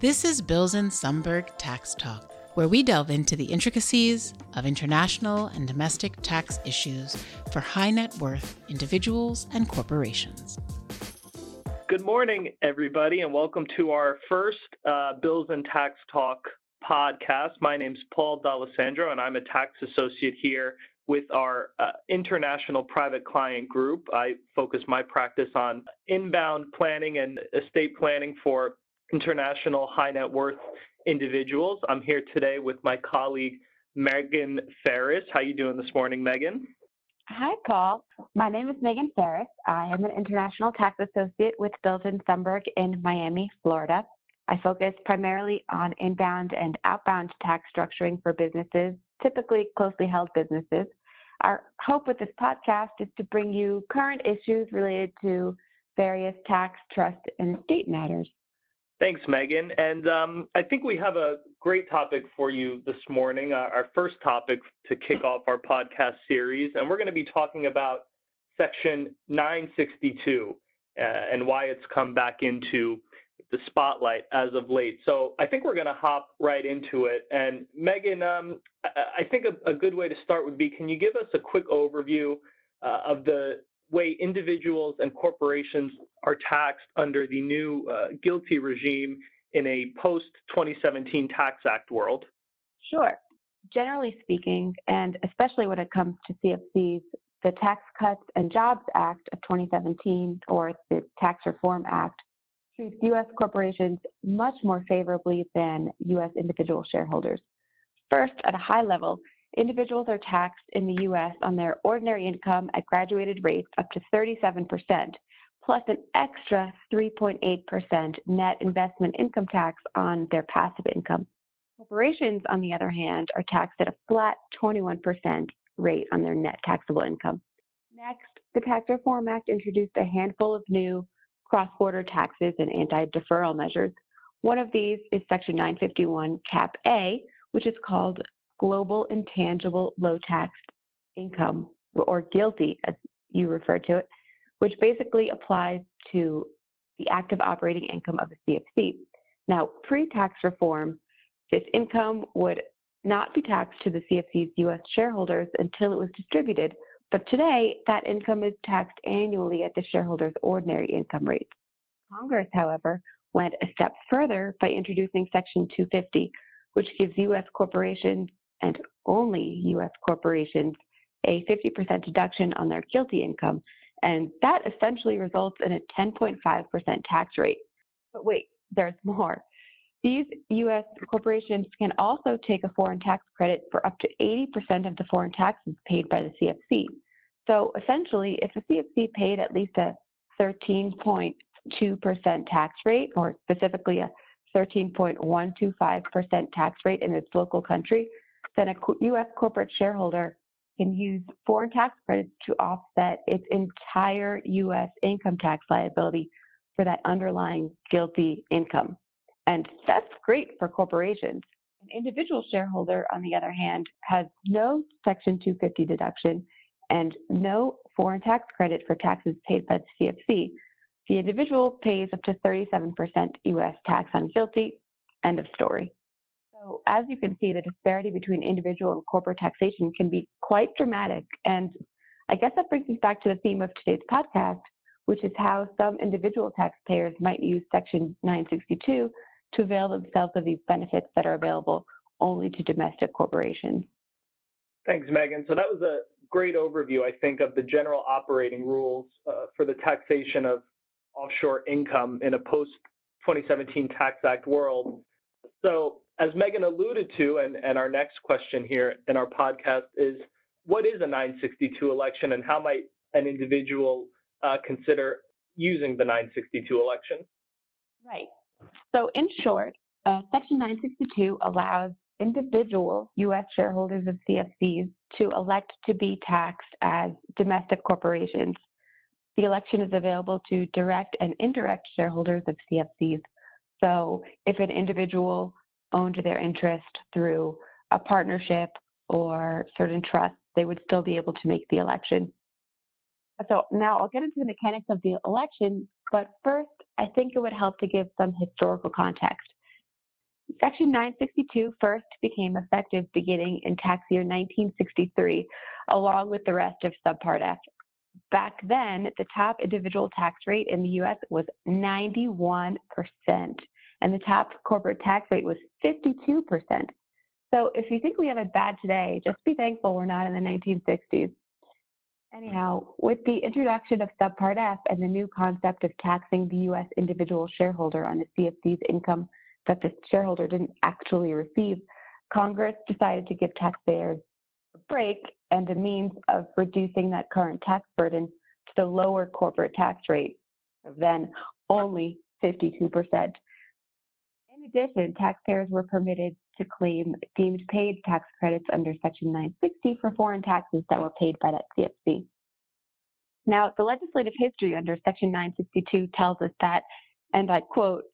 This is Bilzin Sumberg Tax Talk, where we delve into the intricacies of international and domestic tax issues for high net worth individuals and corporations. Good morning, everybody, and welcome to our first uh, Bilzin Tax Talk podcast. My name is Paul D'Alessandro, and I'm a tax associate here with our uh, international private client group. I focus my practice on inbound planning and estate planning for international high net worth individuals. I'm here today with my colleague Megan Ferris. How are you doing this morning, Megan? Hi, Paul. My name is Megan Ferris. I am an international tax associate with Bilzin Sumberg in Miami, Florida. I focus primarily on inbound and outbound tax structuring for businesses, typically closely held businesses. Our hope with this podcast is to bring you current issues related to various tax, trust, and estate matters. Thanks, Megan. And um, I think we have a great topic for you this morning, uh, our first topic to kick off our podcast series. And we're going to be talking about Section 962 uh, and why it's come back into the spotlight as of late. So I think we're going to hop right into it. And Megan, um, I think a, a, good way to start would be can you give us a quick overview uh, of the way individuals and corporations are taxed under the new uh, GILTI regime in a post 2017 Tax Act world? Sure. Generally speaking, and especially when it comes to CFCs, the Tax Cuts and Jobs Act of 2017 or the Tax Reform Act treats U.S. corporations much more favorably than U.S. individual shareholders. First, at a high level, individuals are taxed in the U.S. on their ordinary income at graduated rates up to 37%, plus an extra 3.8% net investment income tax on their passive income. Corporations, on the other hand, are taxed at a flat 21% rate on their net taxable income. Next, the Tax Reform Act introduced a handful of new cross border taxes and anti deferral measures. One of these is Section 951 Cap A, which is called global intangible low tax income, or GILTI, as you refer to it, which basically applies to the active operating income of a CFC. Now, pre tax reform, this income would not be taxed to the CFC's US shareholders until it was distributed, but today that income is taxed annually at the shareholder's ordinary income rates. Congress, however, went a step further by introducing Section 250, which gives U.S. corporations and only U.S. corporations a 50% deduction on their GILTI income, and that essentially results in a 10.5% tax rate. But wait, there's more. These U.S. corporations can also take a foreign tax credit for up to 80% of the foreign taxes paid by the CFC. So essentially, if a CFC paid at least a 13.2% tax rate, or specifically a 13.125% tax rate in its local country, then a U.S. corporate shareholder can use foreign tax credits to offset its entire U.S. income tax liability for that underlying GILTI income. And that's great for corporations. An individual shareholder, on the other hand, has no Section 250 deduction and no foreign tax credit for taxes paid by the CFC. The individual pays up to 37% U.S. tax on GILTI. End of story. So, as you can see, the disparity between individual and corporate taxation can be quite dramatic. And I guess that brings us back to the theme of today's podcast, which is how some individual taxpayers might use Section 962 to avail themselves of these benefits that are available only to domestic corporations. Thanks, Megan. So that was a great overview, I think, of the general operating rules uh, for the taxation of offshore income in a post 2017 Tax Act world. So as Megan alluded to, and, and our next question here in our podcast is, what is a 962 election and how might an individual uh, consider using the 962 election? Right. So in short, uh, Section 962 allows individual U.S. shareholders of CFCs to elect to be taxed as domestic corporations. The election is available to direct and indirect shareholders of CFCs. So if an individual owned their interest through a partnership or certain trusts, they would still be able to make the election. So now I'll get into the mechanics of the election, but first I think it would help to give some historical context. Section 962 first became effective beginning in tax year 1963, along with the rest of Subpart F. Back then, the top individual tax rate in the US was 91%, and the top corporate tax rate was 52%. So if you think we have it bad today, just be thankful we're not in the 1960s. Anyhow, with the introduction of Subpart F and the new concept of taxing the U.S. individual shareholder on the CFC's income that the shareholder didn't actually receive, Congress decided to give taxpayers a break and a means of reducing that current tax burden to the lower corporate tax rate of then only 52%. In addition, taxpayers were permitted to claim deemed paid tax credits under Section 960 for foreign taxes that were paid by that CFC. Now, the legislative history under Section 962 tells us that, and I quote,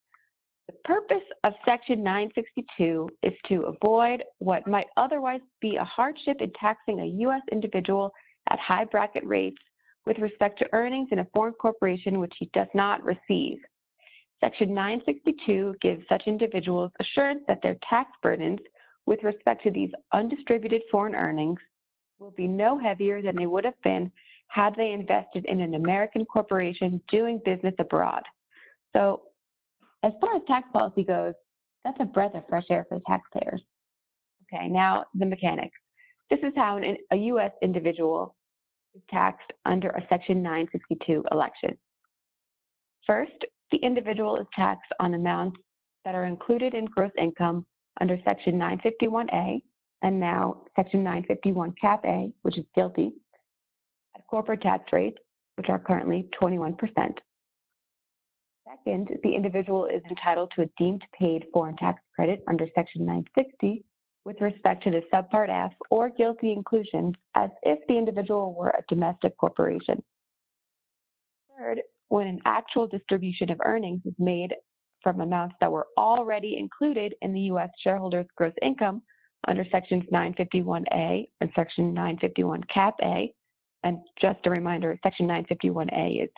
the purpose of Section 962 is to avoid what might otherwise be a hardship in taxing a U.S. individual at high bracket rates with respect to earnings in a foreign corporation which he does not receive. Section 962 gives such individuals assurance that their tax burdens with respect to these undistributed foreign earnings will be no heavier than they would have been had they invested in an American corporation doing business abroad. So, as far as tax policy goes, that's a breath of fresh air for taxpayers. Okay, now the mechanics. This is how an, a U.S. individual is taxed under a Section 962 election. First, the individual is taxed on amounts that are included in gross income under Section 951A and now Section 951 Cap A, which is GILTI, at corporate tax rates, which are currently 21%. Second, the individual is entitled to a deemed paid foreign tax credit under Section 960 with respect to the Subpart F or GILTI inclusions as if the individual were a domestic corporation. Third, when an actual distribution of earnings is made from amounts that were already included in the U.S. shareholder's gross income under Sections 951A and Section 951 Cap A. And just a reminder, Section 951A is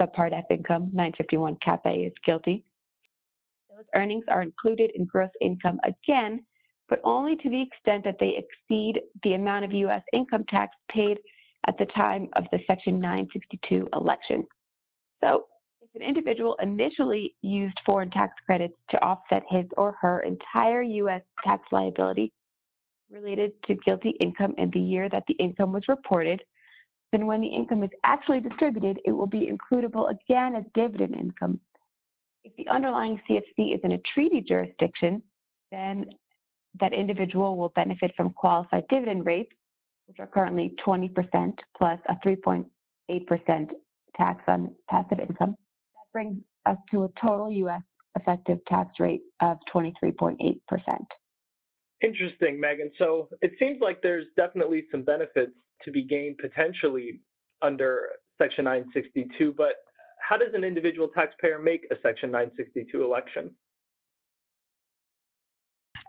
subpart F income, 951 Cap A is GILTI. Those earnings are included in gross income again, but only to the extent that they exceed the amount of U.S. income tax paid at the time of the Section 962 election. So if an individual initially used foreign tax credits to offset his or her entire U.S. tax liability related to GILTI income in the year that the income was reported, then when the income is actually distributed, it will be includable again as dividend income. If the underlying CFC is in a treaty jurisdiction, then that individual will benefit from qualified dividend rates, which are currently 20% plus a 3.8% tax on passive income. That brings us to a total U.S. effective tax rate of 23.8%. Interesting, Megan. So it seems like there's definitely some benefits to be gained potentially under Section 962, but how does an individual taxpayer make a Section 962 election?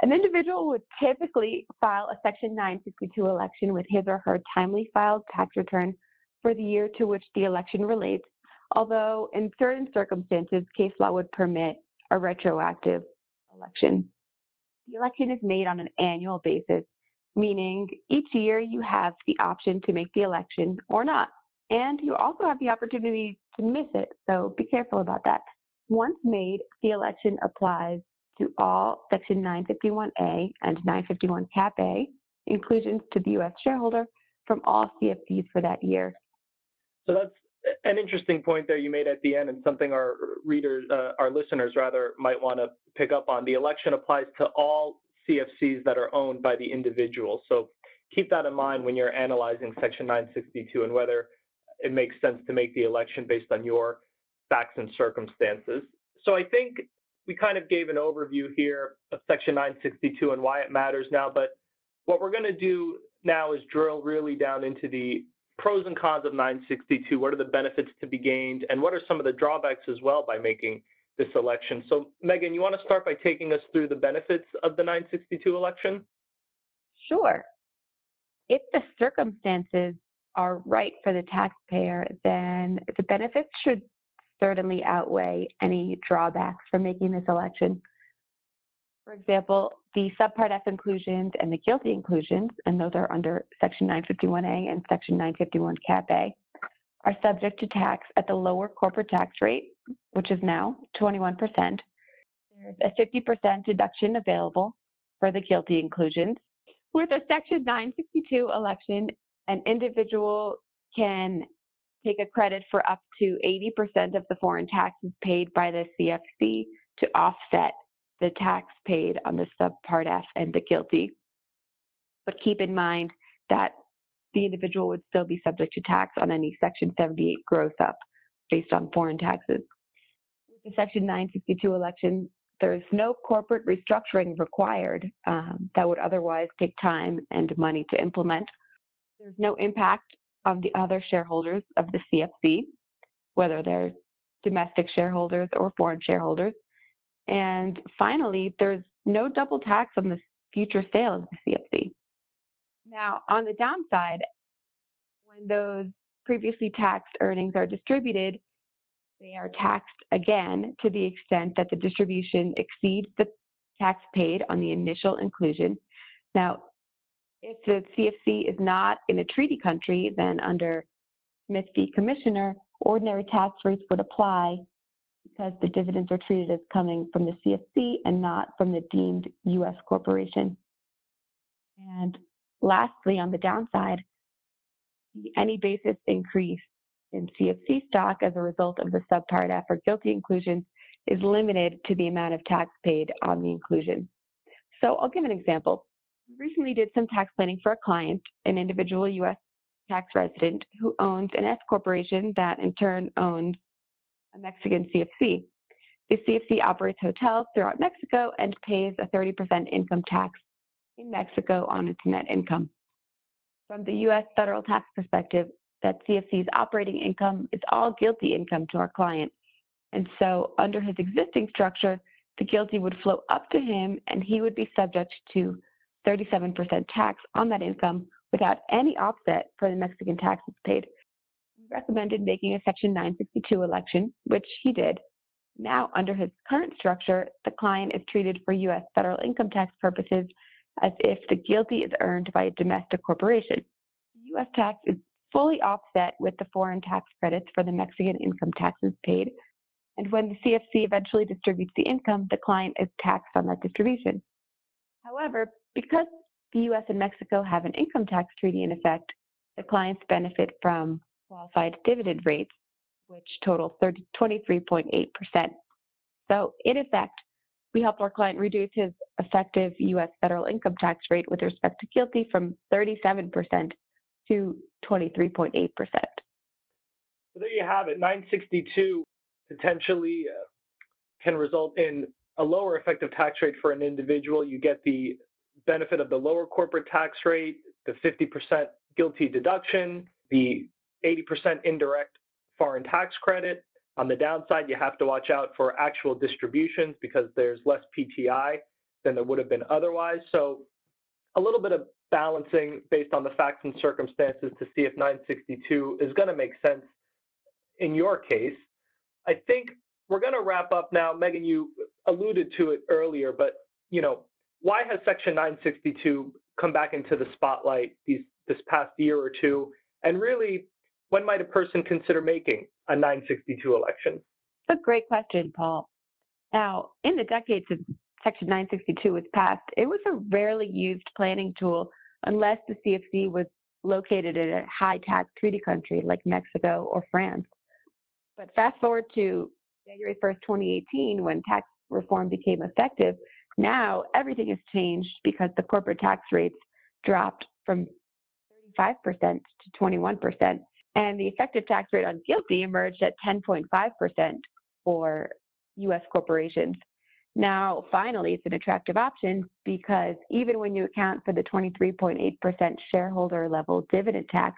An individual would typically file a Section 962 election with his or her timely filed tax return for the year to which the election relates, although in certain circumstances, case law would permit a retroactive election. The election is made on an annual basis, meaning each year you have the option to make the election or not. And you also have the opportunity to miss it, so be careful about that. Once made, the election applies to all Section 951A and 951 Cap A inclusions to the U.S. shareholder from all CFCs for that year. So that's an interesting point there you made at the end, and something our readers, uh, our listeners rather, might want to pick up on. The election applies to all CFCs that are owned by the individual. So keep that in mind when you're analyzing Section 962 and whether it makes sense to make the election based on your facts and circumstances. So I think we kind of gave an overview here of Section 962 and why it matters now, but what we're going to do now is drill really down into the pros and cons of 962. What are the benefits to be gained, and what are some of the drawbacks as well by making this election? So, Megan, you want to start by taking us through the benefits of the 962 election? Sure. If the circumstances are right for the taxpayer, then the benefits should certainly outweigh any drawbacks for making this election. For example, the subpart F inclusions and the GILTI inclusions, and those are under Section 951A and Section 951 Cap A, are subject to tax at the lower corporate tax rate, which is now 21%. There's a 50% deduction available for the GILTI inclusions. With a Section 962 election, an individual can take a credit for up to 80% of the foreign taxes paid by the CFC to offset the tax paid on the subpart F and the GILTI. But keep in mind that the individual would still be subject to tax on any Section 78 gross up based on foreign taxes. With the Section 962 election, there's no corporate restructuring required um, that would otherwise take time and money to implement. There's no impact on the other shareholders of the CFC, whether they're domestic shareholders or foreign shareholders. And finally, there's no double tax on the future sale of the CFC. Now, on the downside, when those previously taxed earnings are distributed, they are taxed again to the extent that the distribution exceeds the tax paid on the initial inclusion. Now, if the CFC is not in a treaty country, then under Smith v. Commissioner, ordinary tax rates would apply because the dividends are treated as coming from the CFC and not from the deemed U.S. corporation. And lastly, on the downside, any basis increase in CFC stock as a result of the subpart F or GILTI inclusion is limited to the amount of tax paid on the inclusion. So I'll give an example. We recently did some tax planning for a client, an individual U.S. tax resident who owns an S corporation that in turn owns a Mexican CFC. The CFC operates hotels throughout Mexico and pays a 30% income tax in Mexico on its net income. From the U.S. federal tax perspective, that CFC's operating income is all GILTI income to our client. And so, under his existing structure, the GILTI would flow up to him and he would be subject to 37% tax on that income without any offset for the Mexican taxes paid recommended making a Section 962 election, which he did. Now, under his current structure, the client is treated for U.S. federal income tax purposes as if the GILTI is earned by a domestic corporation. U.S. tax is fully offset with the foreign tax credits for the Mexican income taxes paid. And when the CFC eventually distributes the income, the client is taxed on that distribution. However, because the U.S. and Mexico have an income tax treaty in effect, the clients benefit from qualified dividend rates, which total 23.8%. So, in effect, we helped our client reduce his effective U.S. federal income tax rate with respect to GILTI from 37% to 23.8%. So there you have it. 962 potentially uh, can result in a lower effective tax rate for an individual. You get the benefit of the lower corporate tax rate, the 50% GILTI deduction, the 80% indirect foreign tax credit. On the downside, you have to watch out for actual distributions because there's less PTI than there would have been otherwise. So a little bit of balancing based on the facts and circumstances to see if 962 is going to make sense in your case. I think we're going to wrap up now. Megan, you alluded to it earlier, but you know, why has Section 962 come back into the spotlight these this past year or two? And really, when might a person consider making a 962 election? That's a great question, Paul. Now, in the decades since Section 962 was passed, it was a rarely used planning tool unless the CFC was located in a high tax treaty country like Mexico or France. But fast forward to January 1st, 2018, when tax reform became effective, now everything has changed because the corporate tax rates dropped from 35% to 21%. And the effective tax rate on GILTI emerged at 10.5% for US corporations. Now, finally, it's an attractive option because even when you account for the 23.8% shareholder level dividend tax,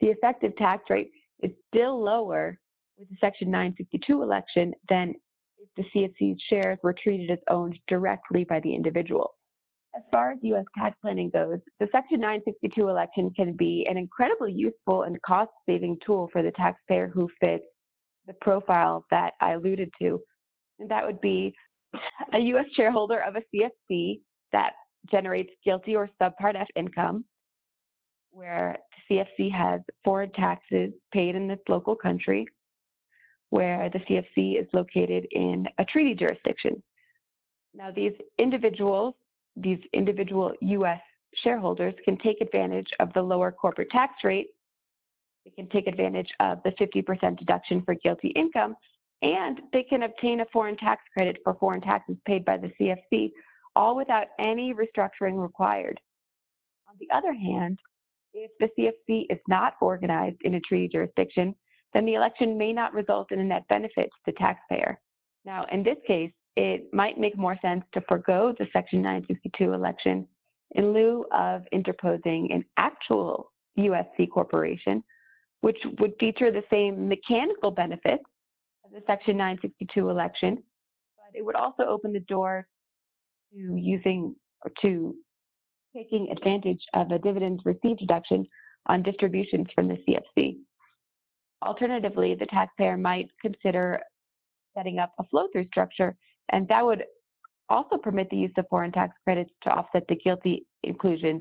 the effective tax rate is still lower with the Section 962 election than if the CFC shares were treated as owned directly by the individual. As far as U.S. tax planning goes, the Section 962 election can be an incredibly useful and cost saving tool for the taxpayer who fits the profile that I alluded to. And that would be A U.S. shareholder of a CFC that generates GILTI or subpart F income, where the CFC has foreign taxes paid in its local country, where the CFC is located in a treaty jurisdiction. Now, these individuals, these individual U.S. shareholders can take advantage of the lower corporate tax rate. They can take advantage of the 50% deduction for GILTI income, and they can obtain a foreign tax credit for foreign taxes paid by the CFC, all without any restructuring required. On the other hand, if the CFC is not organized in a treaty jurisdiction, then the election may not result in a net benefit to the taxpayer. Now, in this case, it might make more sense to forego the Section 962 election in lieu of interposing an actual USC corporation, which would feature the same mechanical benefits of the Section 962 election, but it would also open the door to using or to taking advantage of a dividends received deduction on distributions from the CFC. Alternatively, the taxpayer might consider setting up a flow-through structure and that would also permit the use of foreign tax credits to offset the GILTI inclusions,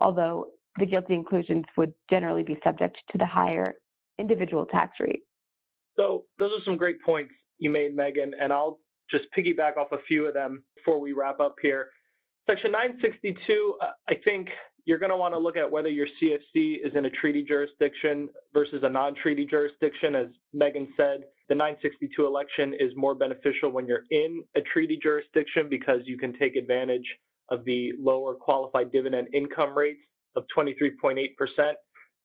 although the GILTI inclusions would generally be subject to the higher individual tax rate. So those are some great points you made, Megan, and I'll just piggyback off a few of them before we wrap up here. Section 962, uh, I think you're going to want to look at whether your CFC is in a treaty jurisdiction versus a non-treaty jurisdiction. As Megan said, the 962 election is more beneficial when you're in a treaty jurisdiction because you can take advantage of the lower qualified dividend income rates of 23.8%.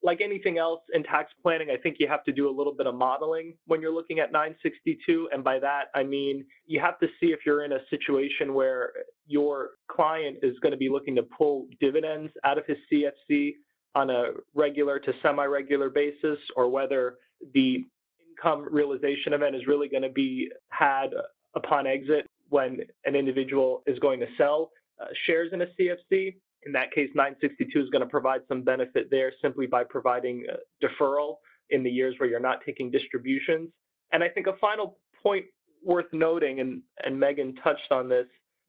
Like anything else in tax planning, I think you have to do a little bit of modeling when you're looking at 962. And by that, I mean you have to see if you're in a situation where your client is going to be looking to pull dividends out of his CFC on a regular to semi regular basis, or whether the income realization event is really going to be had upon exit when an individual is going to sell uh, shares in a CFC. In that case, 962 is going to provide some benefit there simply by providing deferral in the years where you're not taking distributions. And I think a final point worth noting, and, and Megan touched on this,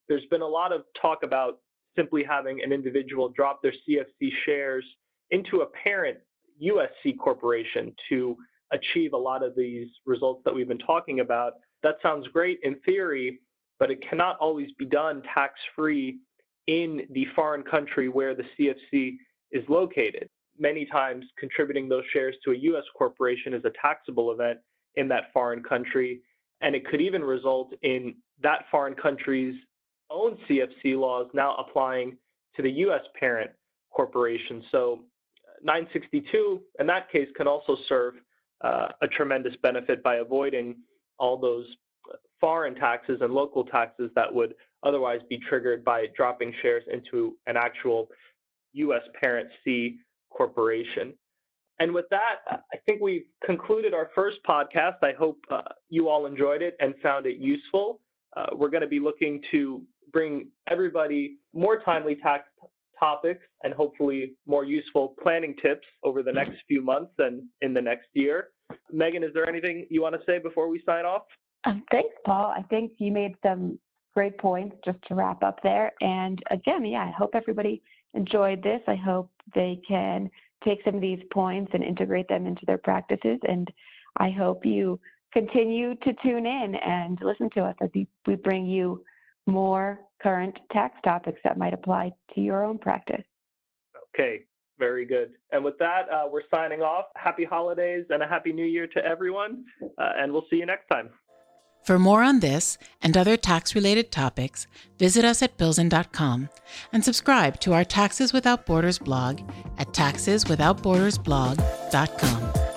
there's been a lot of talk about simply having an individual drop their CFC shares into a parent USC corporation to achieve a lot of these results that we've been talking about. That sounds great in theory, but it cannot always be done tax free in the foreign country where the CFC is located. Many times, contributing those shares to a U.S. corporation is a taxable event in that foreign country, and it could even result in that foreign country's own CFC laws now applying to the U.S. parent corporation. So 962, in that case, can also serve a tremendous benefit by avoiding all those foreign taxes and local taxes that would otherwise be triggered by dropping shares into an actual U.S. parent C corporation. And with that, I think we've concluded our first podcast. I hope uh, you all enjoyed it and found it useful. Uh, we're going to be looking to bring everybody more timely tax topics and hopefully more useful planning tips over the next few months and in the next year. Megan, is there anything you want to say before we sign off? Um, thanks, Paul. I think you made some great points just to wrap up there. And again, yeah, I hope everybody enjoyed this. I hope they can take some of these points and integrate them into their practices. And I hope you continue to tune in and listen to us as we bring you more current tax topics that might apply to your own practice. Okay, very good. And with that, uh, we're signing off. Happy holidays and a happy new year to everyone. Uh, and we'll see you next time. For more on this and other tax related topics, visit us at bilzin.com and subscribe to our Taxes Without Borders blog at taxeswithoutbordersblog.com.